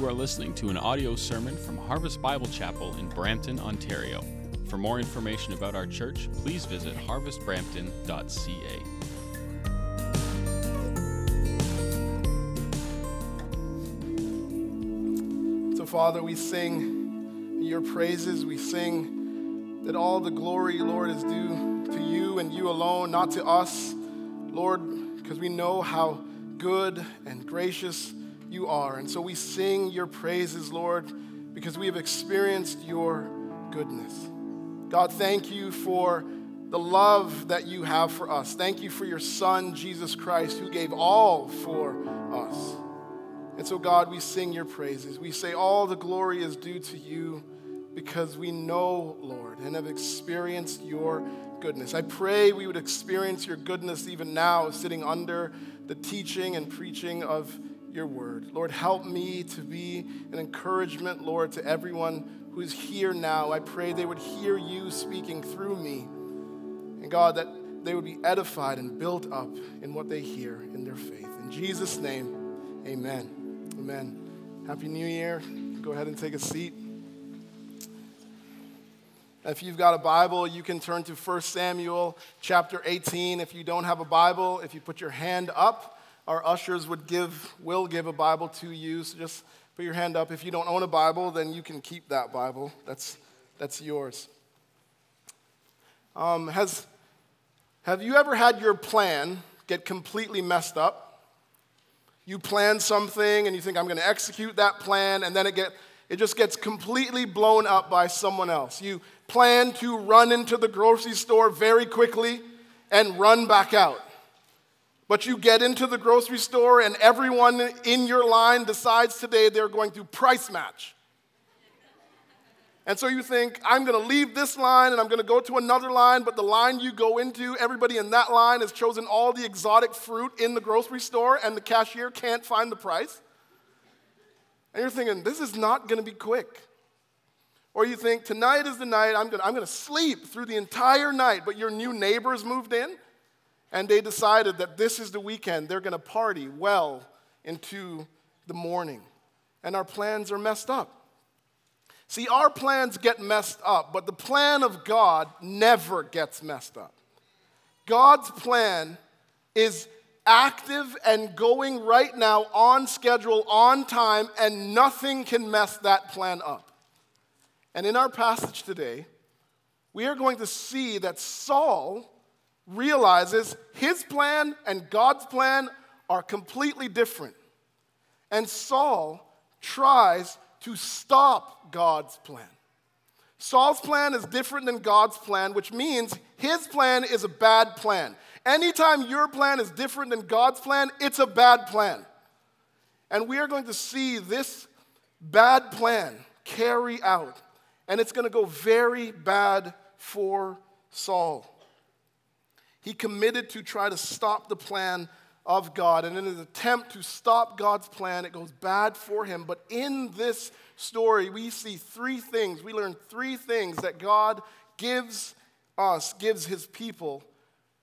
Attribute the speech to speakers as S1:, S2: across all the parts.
S1: You are listening to an audio sermon from Harvest Bible Chapel in Brampton, Ontario. For more information about our church, please visit harvestbrampton.ca.
S2: So, Father, we sing your praises. We sing that all the glory, Lord, is due to you and you alone, not to us, Lord, because we know how good and gracious you are. And so we sing your praises, Lord, because we have experienced your goodness. God, thank you for the love that you have for us. Thank you for your Son, Jesus Christ, who gave all for us. And so, God, we sing your praises. We say all the glory is due to you because we know, Lord, and have experienced your goodness. I pray we would experience your goodness even now, sitting under the teaching and preaching of your word. Lord, help me to be an encouragement, Lord, to everyone who's here now. I pray they would hear you speaking through me. And God, that they would be edified and built up in what they hear in their faith. In Jesus' name, amen. Amen. Happy New Year. Go ahead and take a seat. If you've got a Bible, you can turn to 1 Samuel chapter 18. If you don't have a Bible, if you put your hand up, our ushers would give, will give a Bible to you. So just put your hand up. If you don't own a Bible, then you can keep that Bible. That's, that's yours. Um, has, have you ever had your plan get completely messed up? You plan something and you think, I'm going to execute that plan, and then it, get, it just gets completely blown up by someone else. You plan to run into the grocery store very quickly and run back out. But you get into the grocery store, and everyone in your line decides today they're going to price match. And so you think, I'm going to leave this line and I'm going to go to another line, but the line you go into, everybody in that line has chosen all the exotic fruit in the grocery store, and the cashier can't find the price. And you're thinking, this is not going to be quick. Or you think, tonight is the night, I'm going to, I'm going to sleep through the entire night, but your new neighbors moved in and they decided that this is the weekend. They're going to party well into the morning. And our plans are messed up. See, our plans get messed up, but the plan of God never gets messed up. God's plan is active and going right now on schedule, on time, and nothing can mess that plan up. And in our passage today, we are going to see that Saul realizes his plan and God's plan are completely different. And Saul tries to stop God's plan. Saul's plan is different than God's plan, which means his plan is a bad plan. Anytime your plan is different than God's plan, it's a bad plan. And we are going to see this bad plan carry out, and it's going to go very bad for Saul. He committed to try to stop the plan of God. And in his attempt to stop God's plan, it goes bad for him. But in this story, we see three things. We learn three things that God gives us, gives his people,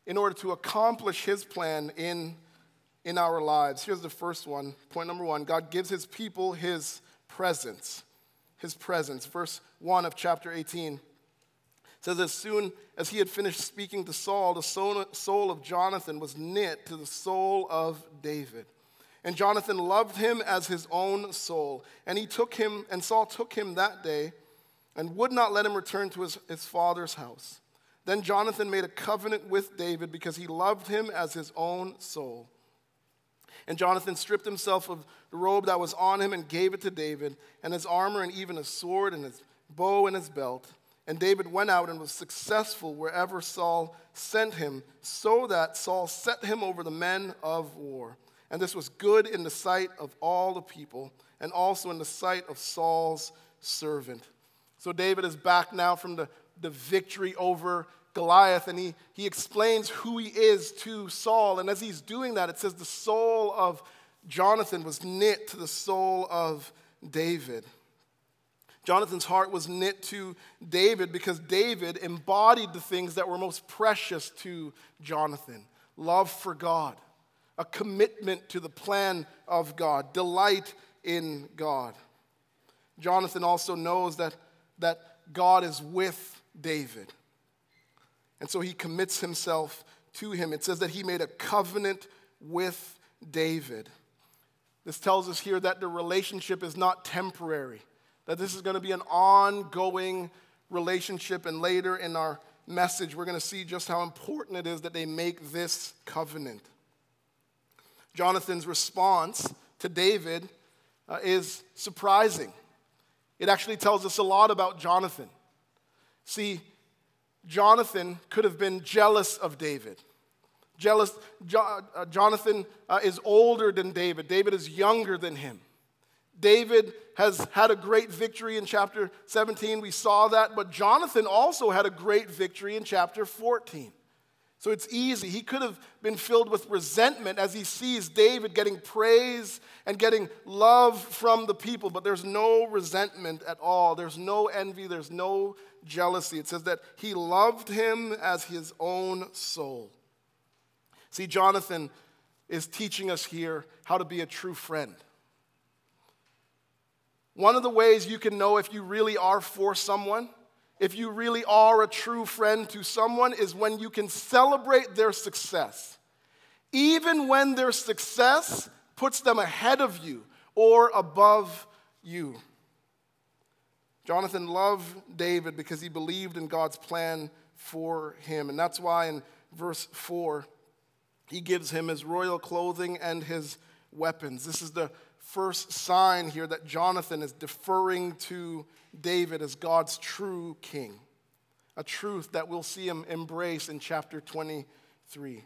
S2: in order to accomplish his plan in, in our lives. Here's the first one. Point number one God gives his people his presence. His presence. Verse 1 of chapter 18 says, As soon as he had finished speaking to Saul, the soul of Jonathan was knit to the soul of David. And Jonathan loved him as his own soul. And he took him, and Saul took him that day and would not let him return to his, his father's house. Then Jonathan made a covenant with David because he loved him as his own soul. And Jonathan stripped himself of the robe that was on him and gave it to David, and his armor, and even his sword, and his bow, and his belt. And David went out and was successful wherever Saul sent him, so that Saul set him over the men of war. And this was good in the sight of all the people, and also in the sight of Saul's servant. So David is back now from the, the victory over Goliath, and he, he explains who he is to Saul. And as he's doing that, it says the soul of Jonathan was knit to the soul of David. Jonathan's heart was knit to David because David embodied the things that were most precious to Jonathan love for God, a commitment to the plan of God, delight in God. Jonathan also knows that, that God is with David. And so he commits himself to him. It says that he made a covenant with David. This tells us here that the relationship is not temporary, that this is going to be an ongoing relationship. And later in our message, we're going to see just how important it is that they make this covenant. Jonathan's response to David uh, is surprising. It actually tells us a lot about Jonathan. See, Jonathan could have been jealous of David. Jealous, jo- uh, Jonathan uh, is older than David. David is younger than him. David has had a great victory in chapter 17. We saw that. But Jonathan also had a great victory in chapter 14. So it's easy. He could have been filled with resentment as he sees David getting praise and getting love from the people, but there's no resentment at all. There's no envy, there's no jealousy. It says that he loved him as his own soul. See, Jonathan is teaching us here how to be a true friend. One of the ways you can know if you really are for someone if you really are a true friend to someone, is when you can celebrate their success. Even when their success puts them ahead of you or above you. Jonathan loved David because he believed in God's plan for him. And that's why in verse 4, he gives him his royal clothing and his weapons. This is the first sign here that Jonathan is deferring to David as God's true king, a truth that we'll see him embrace in chapter 23.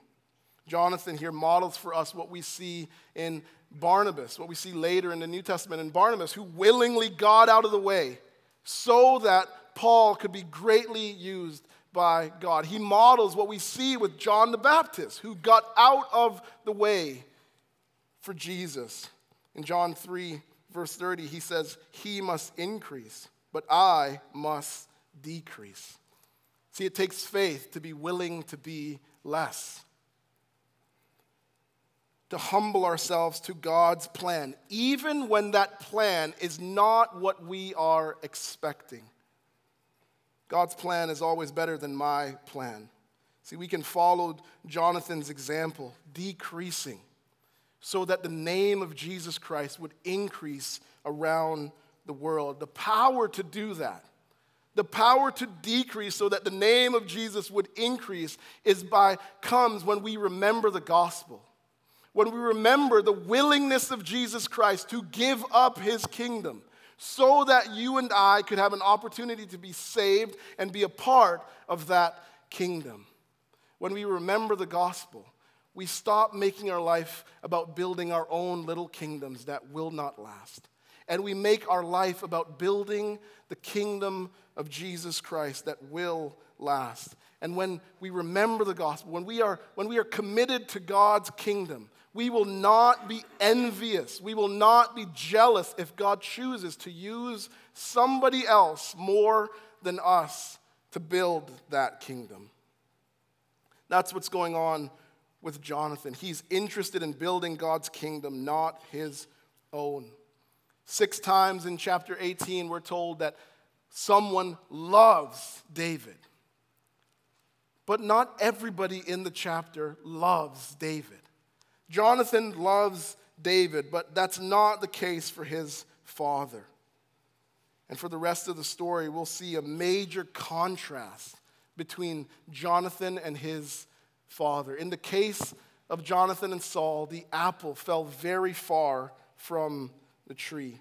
S2: Jonathan here models for us what we see in Barnabas, what we see later in the New Testament in Barnabas, who willingly got out of the way so that Paul could be greatly used by God. He models what we see with John the Baptist, who got out of the way for Jesus. In John 3, verse 30, he says, He must increase, but I must decrease. See, it takes faith to be willing to be less, to humble ourselves to God's plan, even when that plan is not what we are expecting. God's plan is always better than my plan. See, we can follow Jonathan's example, decreasing so that the name of Jesus Christ would increase around the world. The power to do that, the power to decrease so that the name of Jesus would increase is by comes when we remember the gospel. When we remember the willingness of Jesus Christ to give up his kingdom so that you and I could have an opportunity to be saved and be a part of that kingdom. When we remember the gospel, we stop making our life about building our own little kingdoms that will not last. And we make our life about building the kingdom of Jesus Christ that will last. And when we remember the gospel, when we are, when we are committed to God's kingdom, we will not be envious. We will not be jealous if God chooses to use somebody else more than us to build that kingdom. That's what's going on with Jonathan. He's interested in building God's kingdom, not his own. Six times in chapter 18, we're told that someone loves David. But not everybody in the chapter loves David. Jonathan loves David, but that's not the case for his father. And for the rest of the story, we'll see a major contrast between Jonathan and his father. In the case of Jonathan and Saul, the apple fell very far from the tree.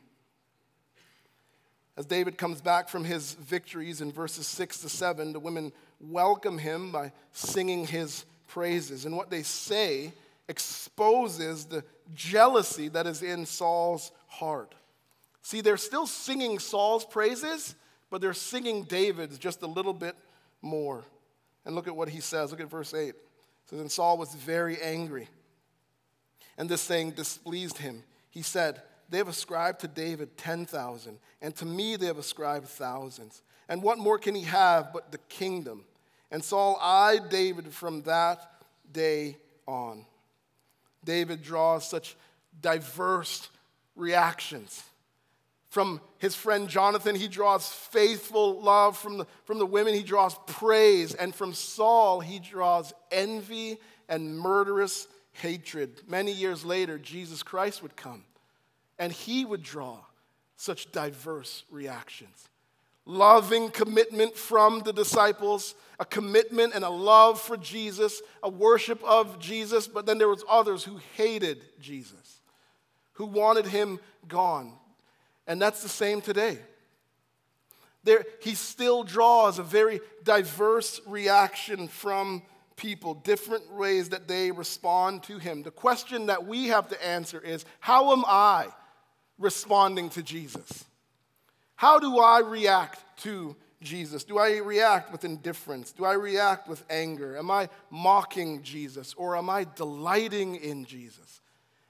S2: As David comes back from his victories in verses 6 to 7, the women welcome him by singing his praises. And what they say exposes the jealousy that is in Saul's heart. See, they're still singing Saul's praises, but they're singing David's just a little bit more. And look at what he says. Look at verse 8. So then Saul was very angry, and this thing displeased him. He said, They have ascribed to David 10,000, and to me they have ascribed thousands. And what more can he have but the kingdom? And Saul eyed David from that day on. David draws such diverse reactions From his friend Jonathan, he draws faithful love. From the, from the women, he draws praise. And from Saul, he draws envy and murderous hatred. Many years later, Jesus Christ would come and he would draw such diverse reactions. Loving commitment from the disciples, a commitment and a love for Jesus, a worship of Jesus, but then there was others who hated Jesus, who wanted him gone. And that's the same today. There, he still draws a very diverse reaction from people, different ways that they respond to him. The question that we have to answer is how am I responding to Jesus? How do I react to Jesus? Do I react with indifference? Do I react with anger? Am I mocking Jesus or am I delighting in Jesus?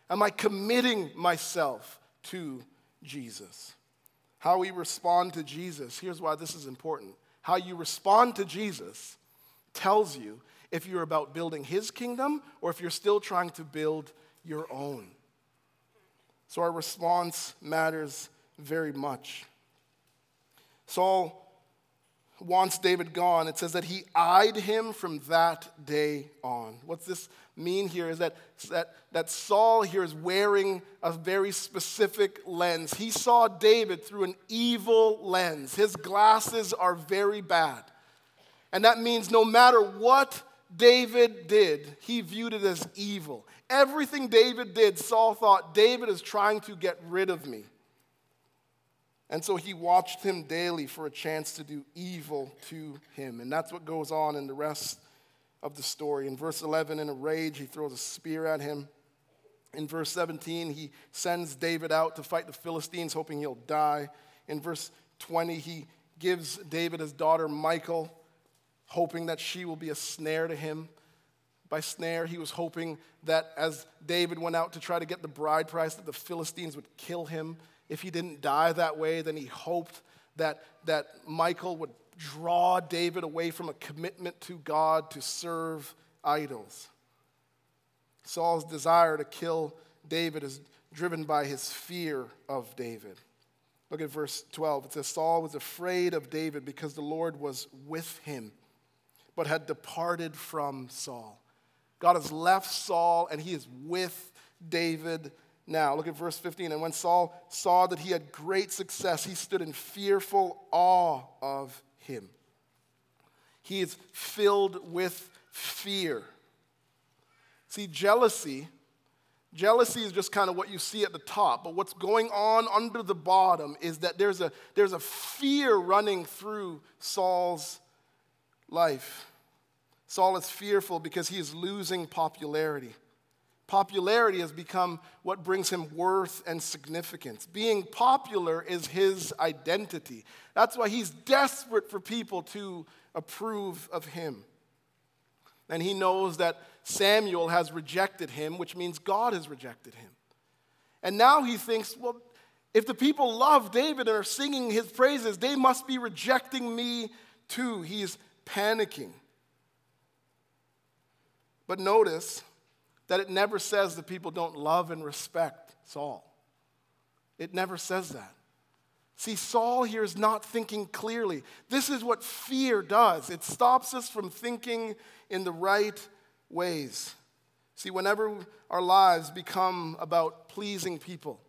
S2: Am I committing myself to Jesus? How we respond to Jesus, here's why this is important. How you respond to Jesus tells you if you're about building his kingdom or if you're still trying to build your own. So our response matters very much. Saul wants David gone. It says that he eyed him from that day on. What's this mean here is that, that, that Saul here is wearing a very specific lens. He saw David through an evil lens. His glasses are very bad. And that means no matter what David did, he viewed it as evil. Everything David did, Saul thought, David is trying to get rid of me. And so he watched him daily for a chance to do evil to him. And that's what goes on in the rest of the story. In verse 11, in a rage, he throws a spear at him. In verse 17, he sends David out to fight the Philistines, hoping he'll die. In verse 20, he gives David his daughter Michal hoping that she will be a snare to him. By snare, he was hoping that as David went out to try to get the bride price, that the Philistines would kill him. If he didn't die that way, then he hoped that, that Michal would draw David away from a commitment to God to serve idols. Saul's desire to kill David is driven by his fear of David. Look at verse 12. It says, Saul was afraid of David because the Lord was with him but had departed from Saul. God has left Saul and he is with David now. Look at verse 15. And when Saul saw that he had great success, he stood in fearful awe of him. He is filled with fear. See, jealousy. Jealousy is just kind of what you see at the top, but what's going on under the bottom is that there's a, there's a fear running through Saul's life. Saul is fearful because he is losing popularity. Popularity has become what brings him worth and significance. Being popular is his identity. That's why he's desperate for people to approve of him. And he knows that Samuel has rejected him, which means God has rejected him. And now he thinks, well, if the people love David and are singing his praises, they must be rejecting me too. He's panicking. But notice that it never says that people don't love and respect Saul. It never says that. See, Saul here is not thinking clearly. This is what fear does it stops us from thinking in the right ways. See, whenever our lives become about pleasing people,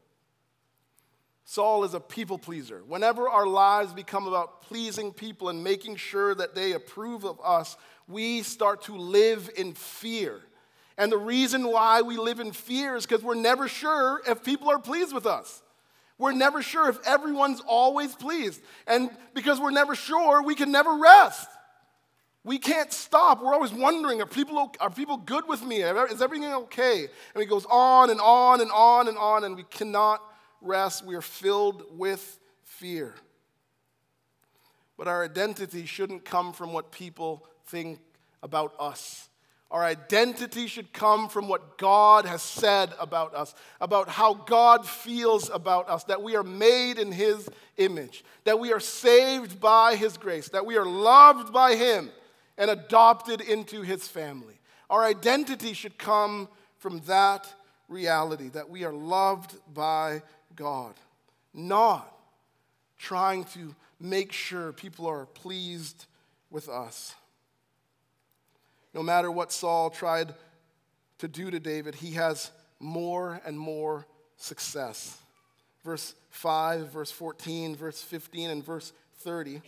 S2: Saul is a people pleaser. Whenever our lives become about pleasing people and making sure that they approve of us, we start to live in fear. And the reason why we live in fear is because we're never sure if people are pleased with us. We're never sure if everyone's always pleased. And because we're never sure, we can never rest. We can't stop. We're always wondering are people, are people good with me? Is everything okay? And it goes on and on and on and on, and we cannot rest. We are filled with fear. But our identity shouldn't come from what people think about us. Our identity should come from what God has said about us, about how God feels about us, that we are made in His image, that we are saved by His grace, that we are loved by Him and adopted into His family. Our identity should come from that reality, that we are loved by God, not trying to make sure people are pleased with us. No matter what Saul tried to do to David, he has more and more success. Verse 5, verse 14, verse 15, and verse 30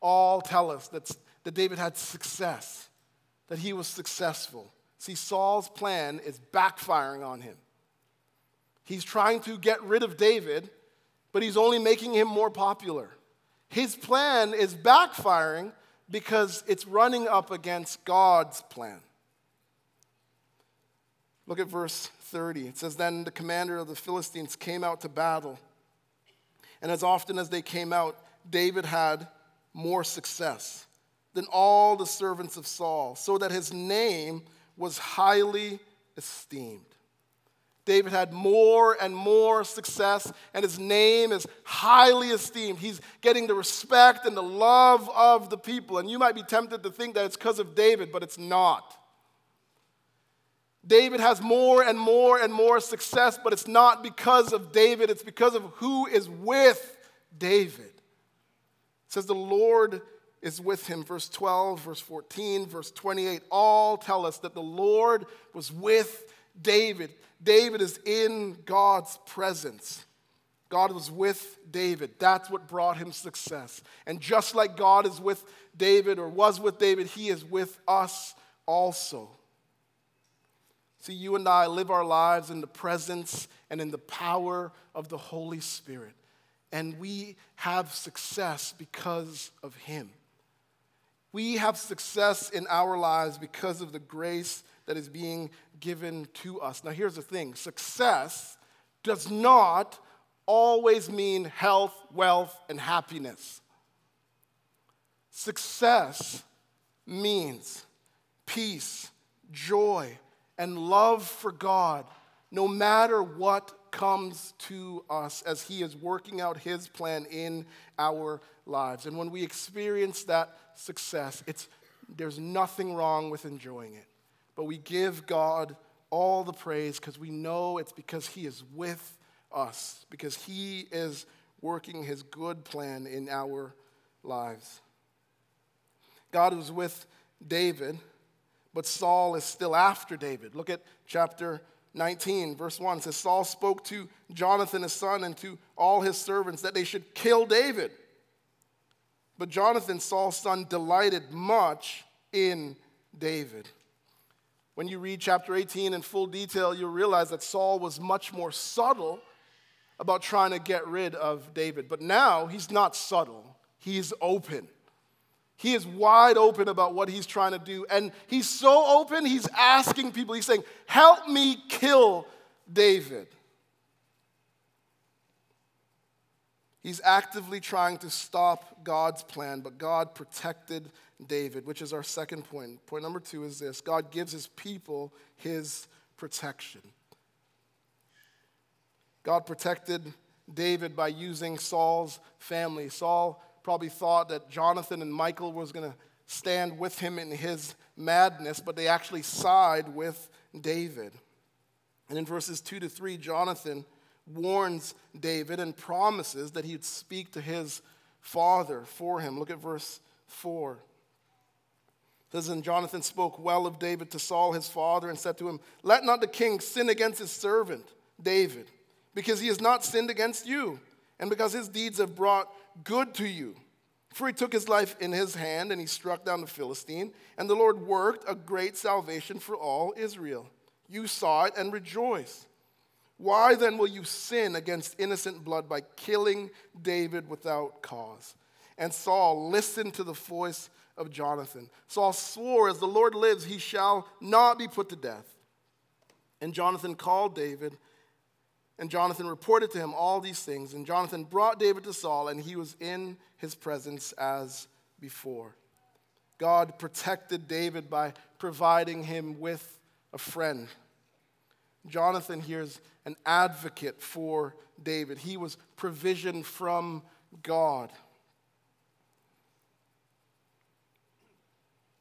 S2: all tell us that, that David had success, that he was successful. See, Saul's plan is backfiring on him. He's trying to get rid of David, but he's only making him more popular. His plan is backfiring because it's running up against God's plan. Look at verse 30. It says, Then the commander of the Philistines came out to battle. And as often as they came out, David had more success than all the servants of Saul, so that his name was highly esteemed. David had more and more success, and his name is highly esteemed. He's getting the respect and the love of the people. And you might be tempted to think that it's because of David, but it's not. David has more and more and more success, but it's not because of David, it's because of who is with David. It says the Lord is with him. Verse 12, verse 14, verse 28 all tell us that the Lord was with David. David is in God's presence. God was with David. That's what brought him success. And just like God is with David or was with David, he is with us also. See, you and I live our lives in the presence and in the power of the Holy Spirit. And we have success because of him. We have success in our lives because of the grace that is being given to us. Now, here's the thing success does not always mean health, wealth, and happiness. Success means peace, joy, and love for God, no matter what comes to us as He is working out His plan in our lives. And when we experience that success, it's, there's nothing wrong with enjoying it. But we give God all the praise because we know it's because He is with us, because He is working His good plan in our lives. God was with David, but Saul is still after David. Look at chapter 19, verse 1. It says, Saul spoke to Jonathan his son and to all his servants that they should kill David. But Jonathan, Saul's son, delighted much in David. When you read chapter 18 in full detail, you'll realize that Saul was much more subtle about trying to get rid of David. But now he's not subtle, he's open. He is wide open about what he's trying to do. And he's so open, he's asking people, he's saying, Help me kill David. He's actively trying to stop God's plan, but God protected David, which is our second point. Point number two is this God gives his people his protection. God protected David by using Saul's family. Saul probably thought that Jonathan and Michal was going to stand with him in his madness, but they actually side with David. And in verses 2 to 3, Jonathan warns David and promises that he'd speak to his father for him. Look at verse 4. It says, And Jonathan spoke well of David to Saul his father and said to him, Let not the king sin against his servant, David, because he has not sinned against you, and because his deeds have brought good to you. For he took his life in his hand and he struck down the Philistine, and the Lord worked a great salvation for all Israel. You saw it and rejoiced. Why then will you sin against innocent blood by killing David without cause? And Saul listened to the voice of Jonathan. Saul swore, As the Lord lives, he shall not be put to death. And Jonathan called David and Jonathan reported to him all these things. And Jonathan brought David to Saul, and he was in his presence as before. God protected David by providing him with a friend. Jonathan here is an advocate for David. He was provision from God.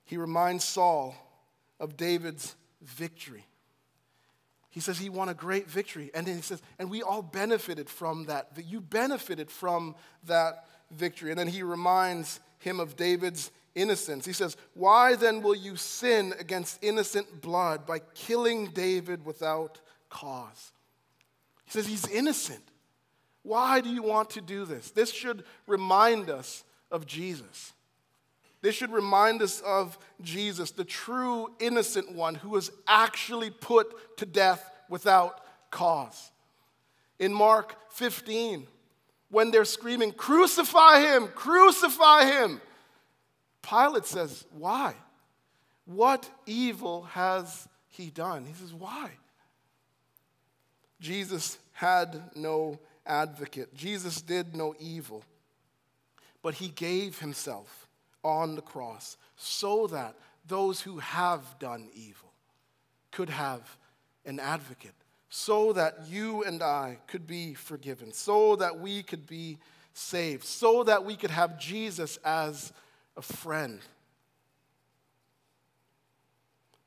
S2: He reminds Saul of David's victory. He says he won a great victory. And then he says, and we all benefited from that. You benefited from that victory. And then he reminds him of David's innocence. He says, Why then will you sin against innocent blood by killing David without cause? He says, He's innocent. Why do you want to do this? This should remind us of Jesus. This should remind us of Jesus, the true innocent one who was actually put to death without cause. In Mark 15, when they're screaming, Crucify him, crucify him, Pilate says, Why? What evil has he done? He says, Why? Jesus had no advocate. Jesus did no evil, but he gave himself on the cross so that those who have done evil could have an advocate, so that you and I could be forgiven, so that we could be saved, so that we could have Jesus as a friend.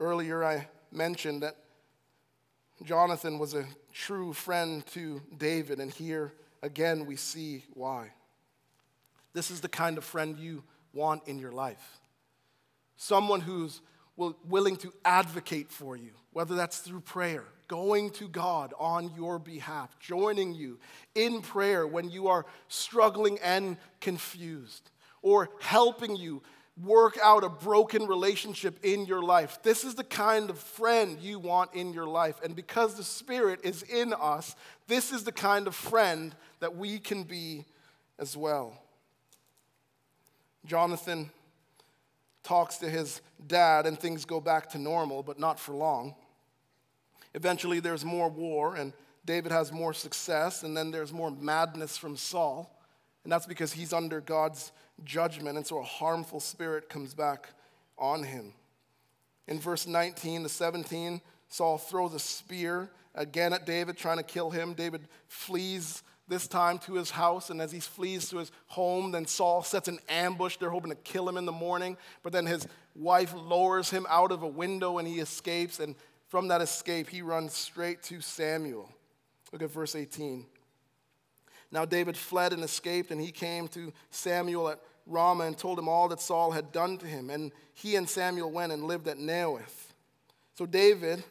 S2: Earlier, I mentioned that Jonathan was a true friend to David, and here again we see why. This is the kind of friend you want in your life. Someone who's willing to advocate for you, whether that's through prayer, going to God on your behalf, joining you in prayer when you are struggling and confused, or helping you work out a broken relationship in your life. This is the kind of friend you want in your life. And because the Spirit is in us, this is the kind of friend that we can be as well. Jonathan talks to his dad, and things go back to normal, but not for long. Eventually, there's more war, and David has more success, and then there's more madness from Saul. And that's because he's under God's judgment, and so a harmful spirit comes back on him. In verse 19 to 17, Saul throws a spear again at David, trying to kill him. David flees this time to his house, and as he flees to his home, then Saul sets an ambush. They're hoping to kill him in the morning, but then his wife lowers him out of a window and he escapes, and from that escape, he runs straight to Samuel. Look at verse 18. Now David fled and escaped, and he came to Samuel at Ramah and told him all that Saul had done to him. And he and Samuel went and lived at Naioth. So David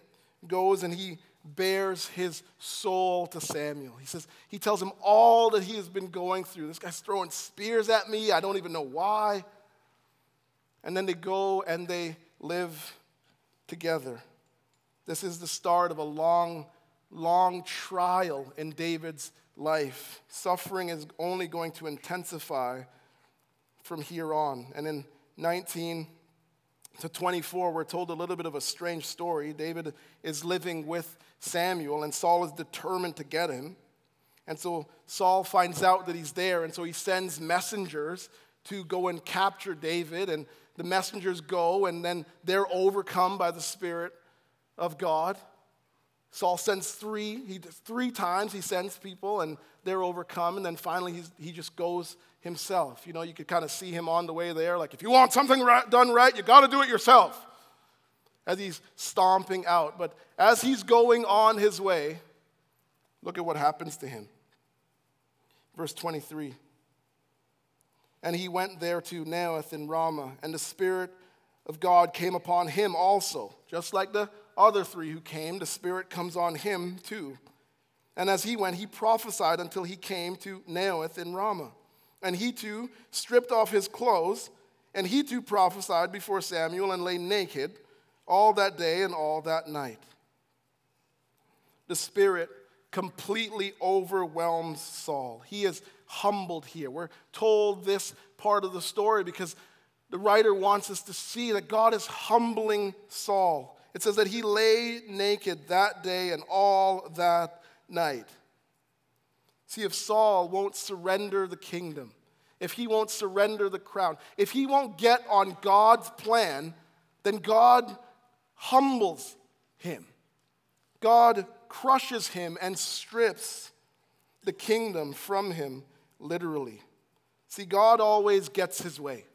S2: goes and he bares his soul to Samuel. He says, he tells him all that he has been going through. This guy's throwing spears at me. I don't even know why. And then they go and they live together. This is the start of a long, long trial in David's life. Suffering is only going to intensify from here on. And in 19 to 24, we're told a little bit of a strange story. David is living with Samuel, and Saul is determined to get him. And so Saul finds out that he's there, and so he sends messengers to go and capture David. And the messengers go, and then they're overcome by the Spirit of God. Saul sends three, he, three times he sends people, and they're overcome. And then finally, he just goes himself. You know, you could kind of see him on the way there. Like, if you want something right, done right, you got to do it yourself. As he's stomping out. But as he's going on his way, look at what happens to him. Verse 23. And he went there to Naioth in Ramah, and the Spirit of God came upon him also. Just like the other three who came, the Spirit comes on him too. And as he went, he prophesied until he came to Naioth in Ramah. And he too stripped off his clothes, and he too prophesied before Samuel and lay naked all that day and all that night. The Spirit completely overwhelms Saul. He is humbled here. We're told this part of the story because the writer wants us to see that God is humbling Saul. It says that he lay naked that day and all that night. See, if Saul won't surrender the kingdom, if he won't surrender the crown, if he won't get on God's plan, then God humbles him. God crushes him and strips the kingdom from him, literally. See, God always gets his way.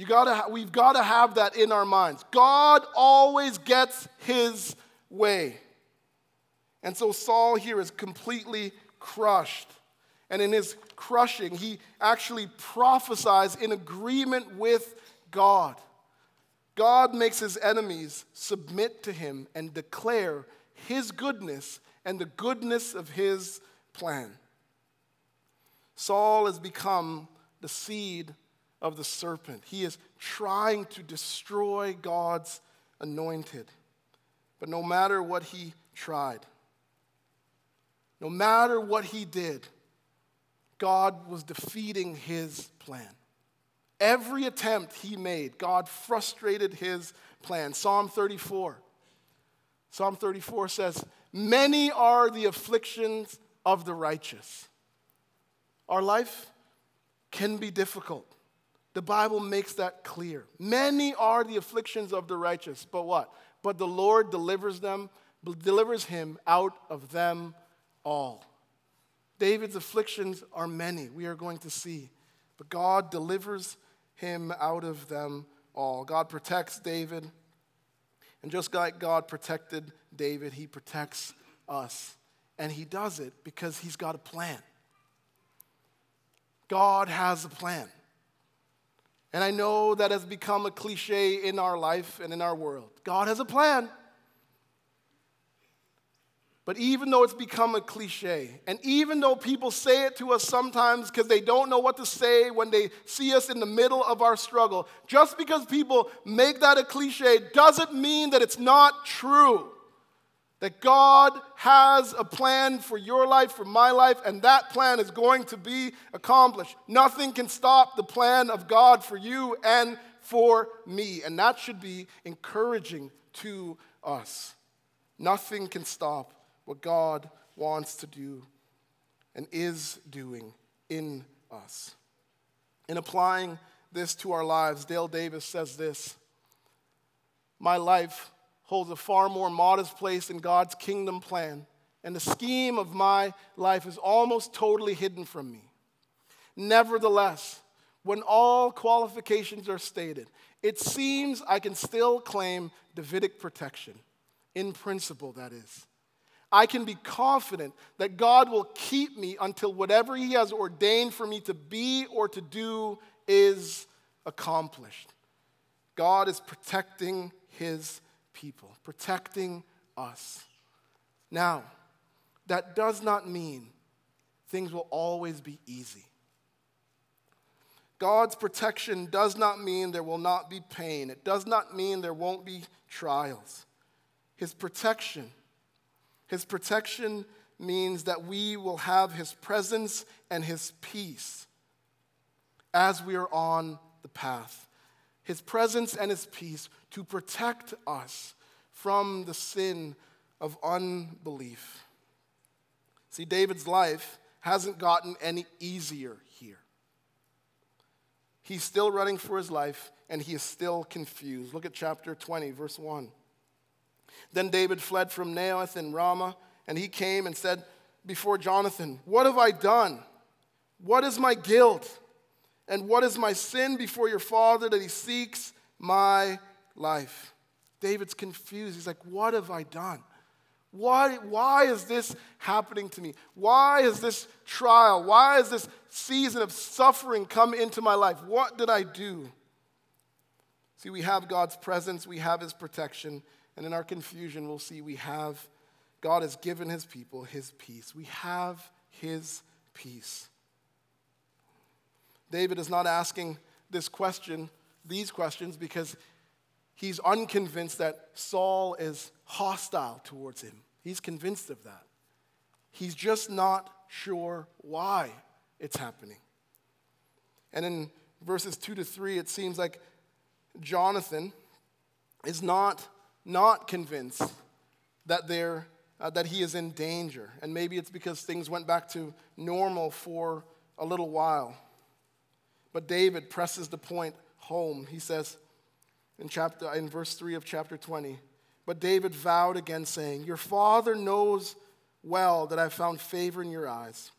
S2: You gotta, we've got to have that in our minds. God always gets his way. And so Saul here is completely crushed. And in his crushing, he actually prophesies in agreement with God. God makes his enemies submit to him and declare his goodness and the goodness of his plan. Saul has become the seed of the serpent. He is trying to destroy God's anointed. But no matter what he tried, no matter what he did, God was defeating his plan. Every attempt he made, God frustrated his plan. Psalm 34. Psalm 34 says, Many are the afflictions of the righteous. Our life can be difficult. The Bible makes that clear. Many are the afflictions of the righteous, but what? But the Lord delivers them, delivers him out of them all. David's afflictions are many, we are going to see, but God delivers him out of them all. God protects David, and just like God protected David, he protects us. And he does it because he's got a plan. God has a plan. And I know that has become a cliche in our life and in our world. God has a plan. But even though it's become a cliche, and even though people say it to us sometimes because they don't know what to say when they see us in the middle of our struggle, just because people make that a cliche doesn't mean that it's not true. That God has a plan for your life, for my life, and that plan is going to be accomplished. Nothing can stop the plan of God for you and for me. And that should be encouraging to us. Nothing can stop what God wants to do and is doing in us. In applying this to our lives, Dale Davis says this My life holds a far more modest place in God's kingdom plan, and the scheme of my life is almost totally hidden from me. Nevertheless, when all qualifications are stated, it seems I can still claim Davidic protection, in principle, that is. I can be confident that God will keep me until whatever He has ordained for me to be or to do is accomplished. God is protecting His people, protecting us. Now, that does not mean things will always be easy. God's protection does not mean there will not be pain. It does not mean there won't be trials. His protection his protection means that we will have His presence and His peace as we are on the path. His presence and His peace to protect us from the sin of unbelief. See, David's life hasn't gotten any easier here. He's still running for his life and he is still confused. Look at chapter 20, verse 1. Then David fled from Naioth in Ramah, and he came and said before Jonathan, What have I done? What is my guilt? And what is my sin before your father that he seeks my life? David's confused. He's like, What have I done? Why, why is this happening to me? Why is this trial? Why is this season of suffering come into my life? What did I do? See, we have God's presence, we have his protection, and in our confusion, we'll see we have, God has given his people his peace. We have his peace. David is not asking this question, these questions, because he's unconvinced that Saul is hostile towards him. He's convinced of that. He's just not sure why it's happening. And in verses 2 to 3, it seems like Jonathan is not not convinced that, they're, uh, that he is in danger. And maybe it's because things went back to normal for a little while. But David presses the point home. He says in, chapter, in verse 3 of chapter 20, But David vowed again, saying, Your father knows well that I've found favor in your eyes.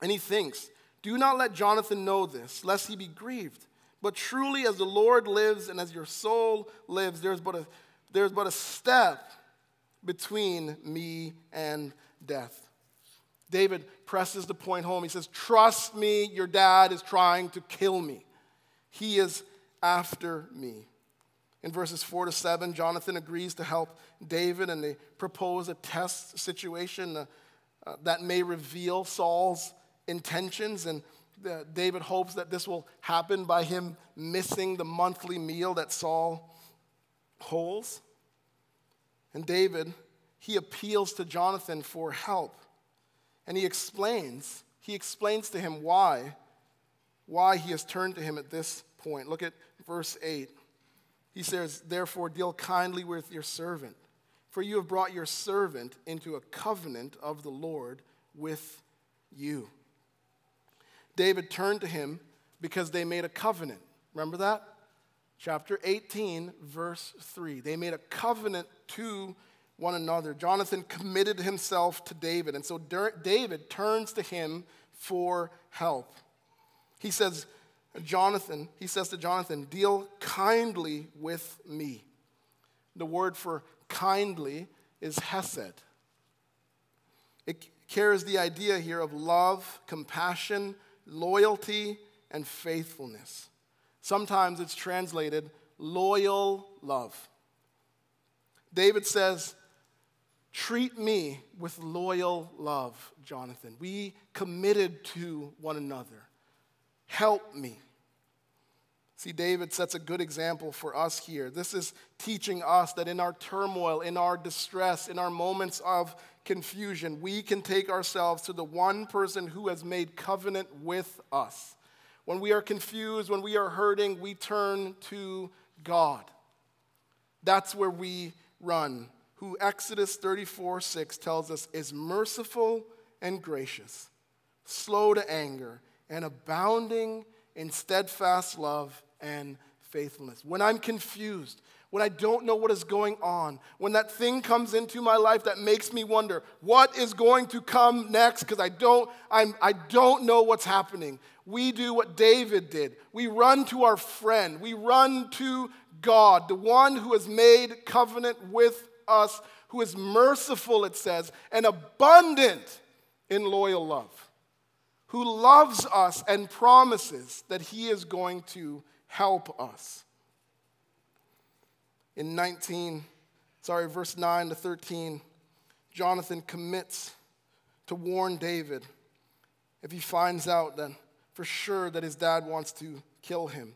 S2: And he thinks, Do not let Jonathan know this, lest he be grieved. But truly, as the Lord lives and as your soul lives, there's but a there's but a step between me and death. David presses the point home. He says, Trust me, your dad is trying to kill me. He is after me. In verses 4 to 7, Jonathan agrees to help David and they propose a test situation uh, uh, that may reveal Saul's intentions. And uh, David hopes that this will happen by him missing the monthly meal that Saul holds. And David, he appeals to Jonathan for help. And he explains, he explains to him why, why he has turned to him at this point. Look at verse 8. He says, Therefore, deal kindly with your servant, for you have brought your servant into a covenant of the Lord with you. David turned to him because they made a covenant. Remember that? Chapter 18, verse 3. They made a covenant to one another. Jonathan committed himself to David, and so David turns to him for help. He says, Jonathan, he says to Jonathan, deal kindly with me. The word for kindly is hesed. It carries the idea here of love, compassion, loyalty, and faithfulness. Sometimes it's translated loyal love. David says, Treat me with loyal love, Jonathan. We committed to one another. Help me. See, David sets a good example for us here. This is teaching us that in our turmoil, in our distress, in our moments of confusion, we can take ourselves to the one person who has made covenant with us. When we are confused, when we are hurting, we turn to God. That's where we run who Exodus 34 6 tells us is merciful and gracious, slow to anger, and abounding in steadfast love and faithfulness. When I'm confused, when I don't know what is going on, when that thing comes into my life that makes me wonder what is going to come next because I don't I'm, I don't know what's happening. We do what David did. We run to our friend. We run to God, the one who has made covenant with us, who is merciful, it says, and abundant in loyal love, who loves us and promises that he is going to help us. In 19, sorry, verse 9 to 13, Jonathan commits to warn David if he finds out that for sure that his dad wants to kill him.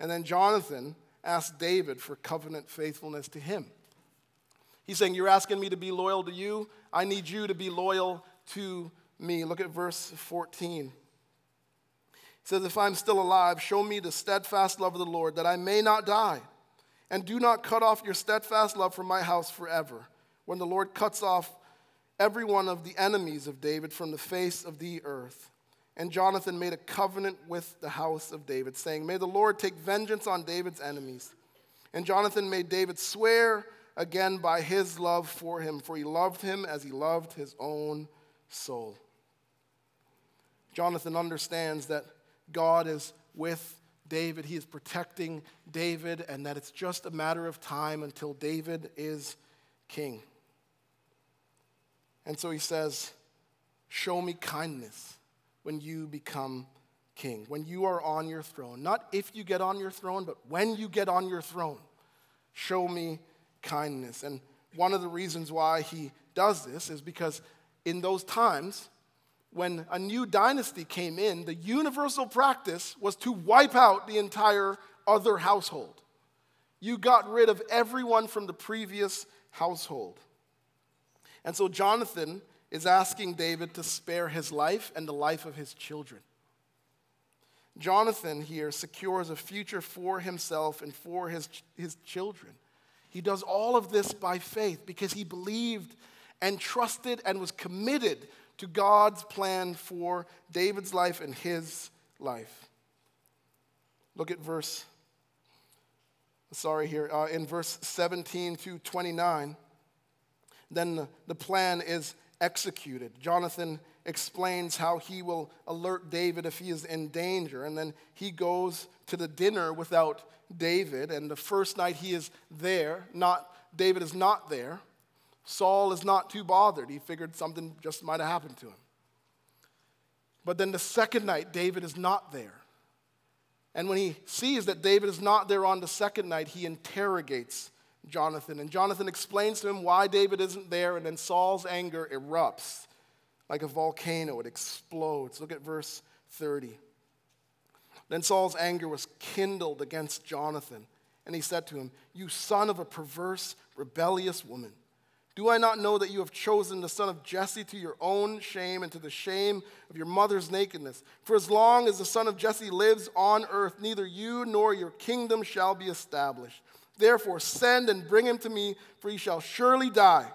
S2: And then Jonathan asks David for covenant faithfulness to him. He's saying, You're asking me to be loyal to you. I need you to be loyal to me. Look at verse 14. Says, If I'm still alive, show me the steadfast love of the Lord, that I may not die. And do not cut off your steadfast love from my house forever. When the Lord cuts off every one of the enemies of David from the face of the earth. And Jonathan made a covenant with the house of David, saying, May the Lord take vengeance on David's enemies. And Jonathan made David swear again by his love for him, for he loved him as he loved his own soul. Jonathan understands that God is with David, he is protecting David, and that it's just a matter of time until David is king. And so he says, Show me kindness when you become king, when you are on your throne. Not if you get on your throne, but when you get on your throne. Show me kindness. And one of the reasons why he does this is because in those times, when a new dynasty came in, the universal practice was to wipe out the entire other household. You got rid of everyone from the previous household. And so Jonathan is asking David to spare his life and the life of his children. Jonathan here secures a future for himself and for his, his children. He does all of this by faith because he believed and trusted and was committed to God's plan for David's life and his life. Look at verse, sorry, here, uh, in verse 17 to 29. Then the, plan is executed. Jonathan explains how he will alert David if he is in danger. And then he goes to the dinner without David. And the first night he is there, not David is not there. Saul is not too bothered. He figured something just might have happened to him. But then the second night, David is not there. And when he sees that David is not there on the second night, he interrogates Jonathan. And Jonathan explains to him why David isn't there, and then Saul's anger erupts like a volcano, it explodes. Look at verse 30. Then Saul's anger was kindled against Jonathan, and he said to him, You son of a perverse, rebellious woman. Do I not know that you have chosen the son of Jesse to your own shame and to the shame of your mother's nakedness? For as long as the son of Jesse lives on earth, neither you nor your kingdom shall be established. Therefore, send and bring him to me, for he shall surely die.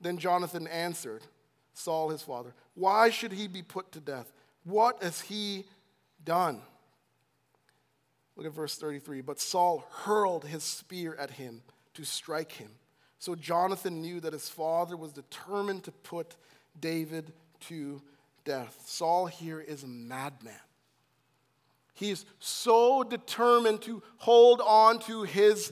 S2: Then Jonathan answered Saul his father, Why should he be put to death? What has he done? Look at verse 33. But Saul hurled his spear at him to strike him. So Jonathan knew that his father was determined to put David to death. Saul here is a madman. He's so determined to hold on to his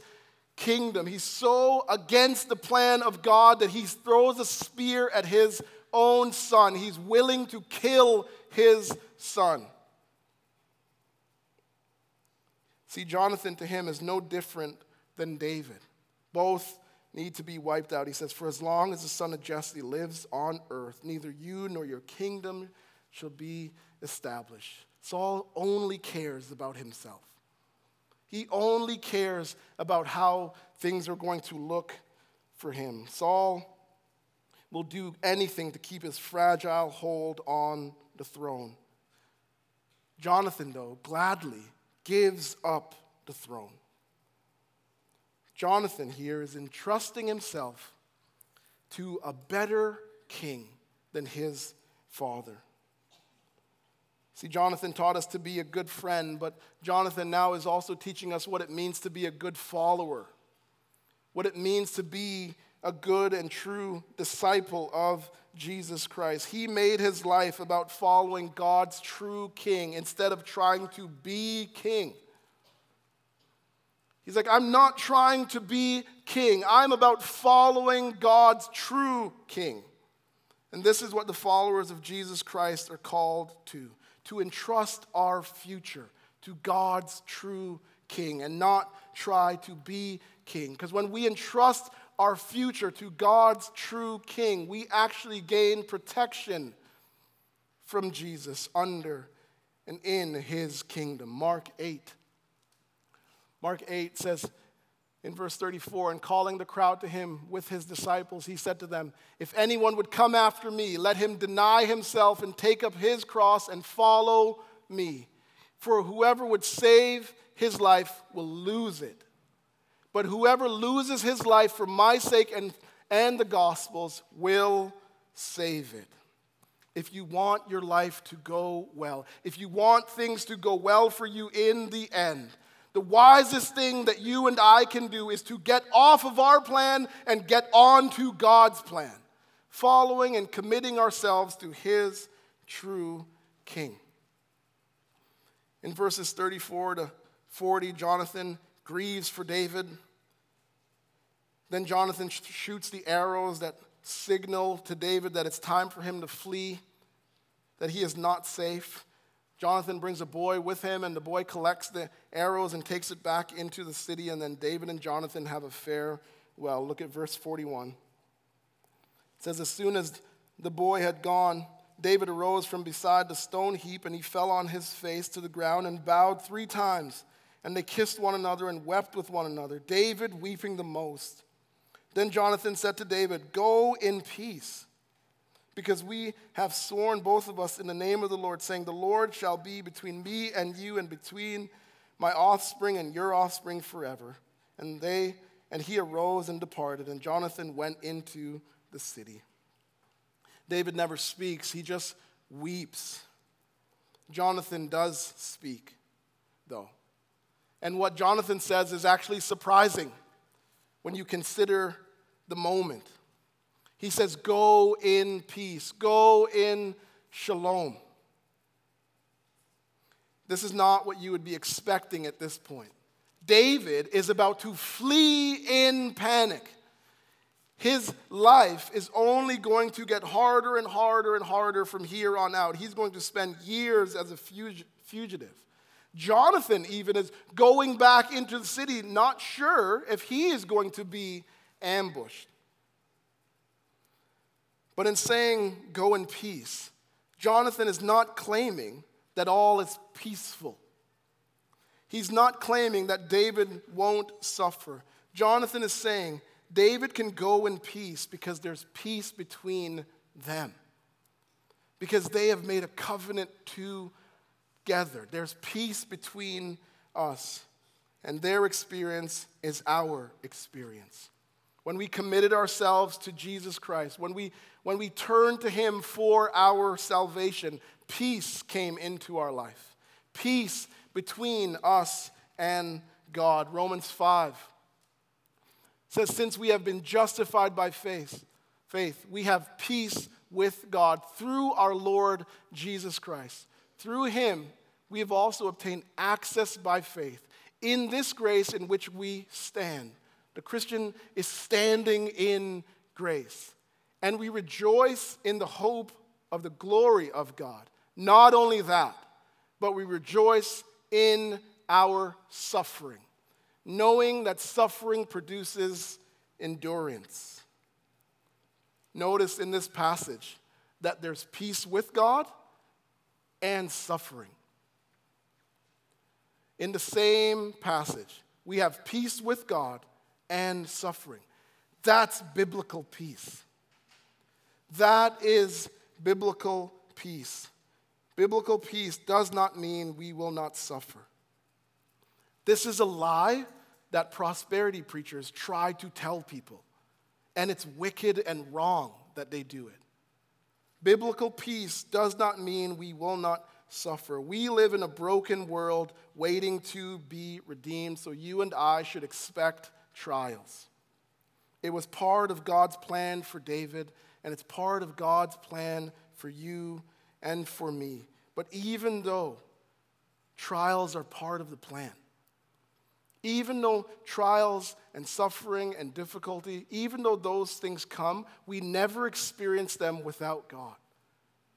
S2: kingdom. He's so against the plan of God that he throws a spear at his own son. He's willing to kill his son. See, Jonathan to him is no different than David. Both need to be wiped out. He says, For as long as the son of Jesse lives on earth, neither you nor your kingdom shall be established. Saul only cares about himself. He only cares about how things are going to look for him. Saul will do anything to keep his fragile hold on the throne. Jonathan, though, gladly gives up the throne. Jonathan here is entrusting himself to a better king than his father. See, Jonathan taught us to be a good friend, but Jonathan now is also teaching us what it means to be a good follower, what it means to be a good and true disciple of Jesus Christ. He made his life about following God's true king instead of trying to be king. He's like, I'm not trying to be king. I'm about following God's true king. And this is what the followers of Jesus Christ are called to to entrust our future to God's true king and not try to be king. Because when we entrust our future to God's true king, we actually gain protection from Jesus under and in his kingdom. Mark 8 Mark 8 says in verse 34, and calling the crowd to him with his disciples, he said to them, If anyone would come after me, let him deny himself and take up his cross and follow me. For whoever would save his life will lose it. But whoever loses his life for my sake and, and the gospel's will save it. If you want your life to go well, if you want things to go well for you in the end, the wisest thing that you and I can do is to get off of our plan and get on to God's plan, following and committing ourselves to His true King. In verses 34 to 40, Jonathan grieves for David. Then Jonathan shoots the arrows that signal to David that it's time for him to flee, that he is not safe. Jonathan brings a boy with him, and the boy collects the arrows and takes it back into the city. And then David and Jonathan have a farewell. Look at verse 41. It says, As soon as the boy had gone, David arose from beside the stone heap, and he fell on his face to the ground and bowed three times. And they kissed one another and wept with one another, David weeping the most. Then Jonathan said to David, Go in peace because we have sworn both of us in the name of the Lord, saying, The Lord shall be between me and you, and between my offspring and your offspring forever. And they and he arose and departed, and Jonathan went into the city. David never speaks, he just weeps. Jonathan does speak, though. And what Jonathan says is actually surprising when you consider the moment. He says, Go in peace, go in shalom. This is not what you would be expecting at this point. David is about to flee in panic. His life is only going to get harder and harder and harder from here on out. He's going to spend years as a fugitive. Jonathan, even, is going back into the city, not sure if he is going to be ambushed. But in saying, go in peace, Jonathan is not claiming that all is peaceful. He's not claiming that David won't suffer. Jonathan is saying, David can go in peace because there's peace between them. Because they have made a covenant together. There's peace between us. And their experience is our experience. When we committed ourselves to Jesus Christ, when we, when we turned to Him for our salvation, peace came into our life. Peace between us and God. Romans 5 says, Since we have been justified by faith, faith, we have peace with God through our Lord Jesus Christ. Through him, we have also obtained access by faith in this grace in which we stand. The Christian is standing in grace. And we rejoice in the hope of the glory of God. Not only that, but we rejoice in our suffering knowing that suffering produces endurance. Notice in this passage that there's peace with God and suffering. In the same passage, we have peace with God and suffering. That's biblical peace. That is biblical peace. Biblical peace does not mean we will not suffer. This is a lie that prosperity preachers try to tell people. And it's wicked and wrong that they do it. Biblical peace does not mean we will not suffer. We live in a broken world waiting to be redeemed, so you and I should expect trials. It was part of God's plan for David, and it's part of God's plan for you and for me. But even though trials are part of the plan, even though trials and suffering and difficulty, even though those things come, we never experience them without God.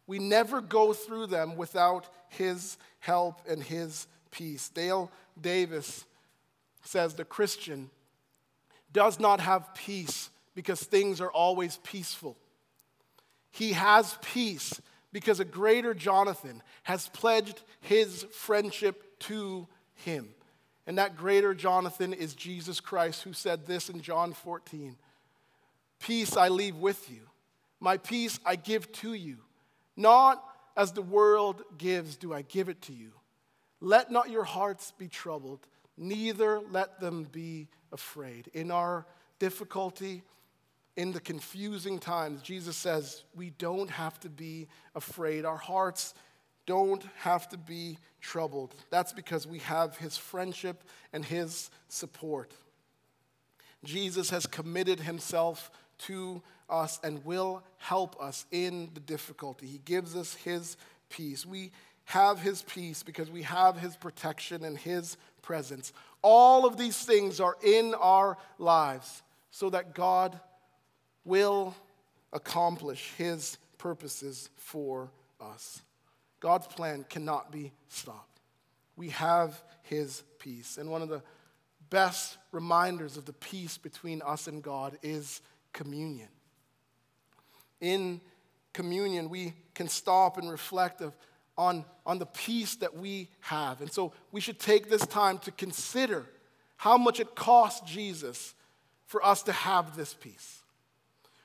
S2: We never go through them without His help and His peace. Dale Davis says the Christian does not have peace because things are always peaceful. He has peace because a greater Jonathan has pledged his friendship to him. And that greater Jonathan is Jesus Christ, who said this in John 14 Peace I leave with you, my peace I give to you. Not as the world gives, do I give it to you. Let not your hearts be troubled, neither let them be afraid. In our difficulty, in the confusing times, Jesus says we don't have to be afraid. Our hearts don't have to be troubled. That's because we have his friendship and his support. Jesus has committed himself to us and will help us in the difficulty. He gives us his peace. We have his peace because we have his protection and his presence. All of these things are in our lives so that God will accomplish his purposes for us. God's plan cannot be stopped. We have his peace. And one of the best reminders of the peace between us and God is communion. In communion, we can stop and reflect of, on, on the peace that we have. And so we should take this time to consider how much it cost Jesus for us to have this peace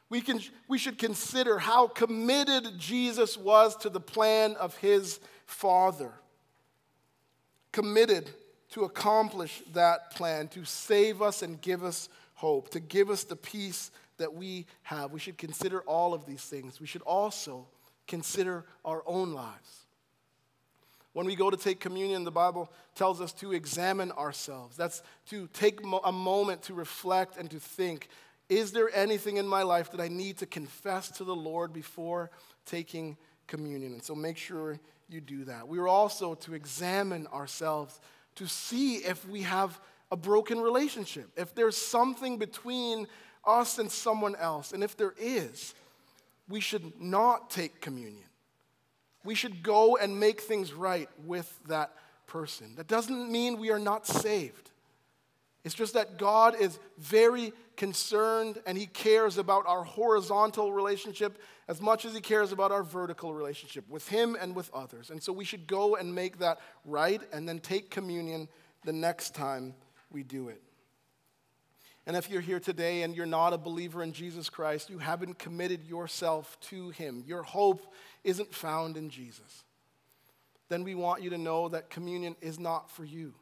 S2: we, can, we should consider how committed Jesus was to the plan of his Father. Committed to accomplish that plan, to save us and give us hope, to give us the peace that we have. We should consider all of these things. We should also consider our own lives. When we go to take communion, the Bible tells us to examine ourselves. That's to take a moment to reflect and to think is there anything in my life that I need to confess to the Lord before taking communion? And so make sure you do that. We are also to examine ourselves to see if we have a broken relationship, if there's something between us and someone else. And if there is, we should not take communion. We should go and make things right with that person. That doesn't mean we are not saved. It's just that God is very concerned and He cares about our horizontal relationship as much as He cares about our vertical relationship with Him and with others. And so we should go and make that right and then take communion the next time we do it. And if you're here today and you're not a believer in Jesus Christ, you haven't committed yourself to Him, your hope isn't found in Jesus, then we want you to know that communion is not for you.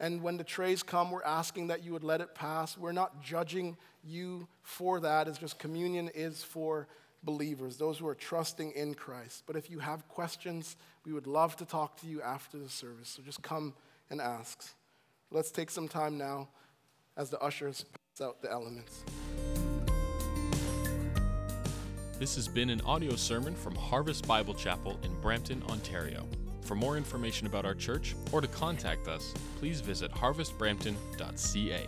S2: And when the trays come, we're asking that you would let it pass. We're not judging you for that. It's just communion is for believers, those who are trusting in Christ. But if you have questions, we would love to talk to you after the service. So just come and ask. Let's take some time now as the ushers pass out the elements.
S1: This has been an audio sermon from Harvest Bible Chapel in Brampton, Ontario. For more information about our church or to contact us, please visit harvestbrampton.ca.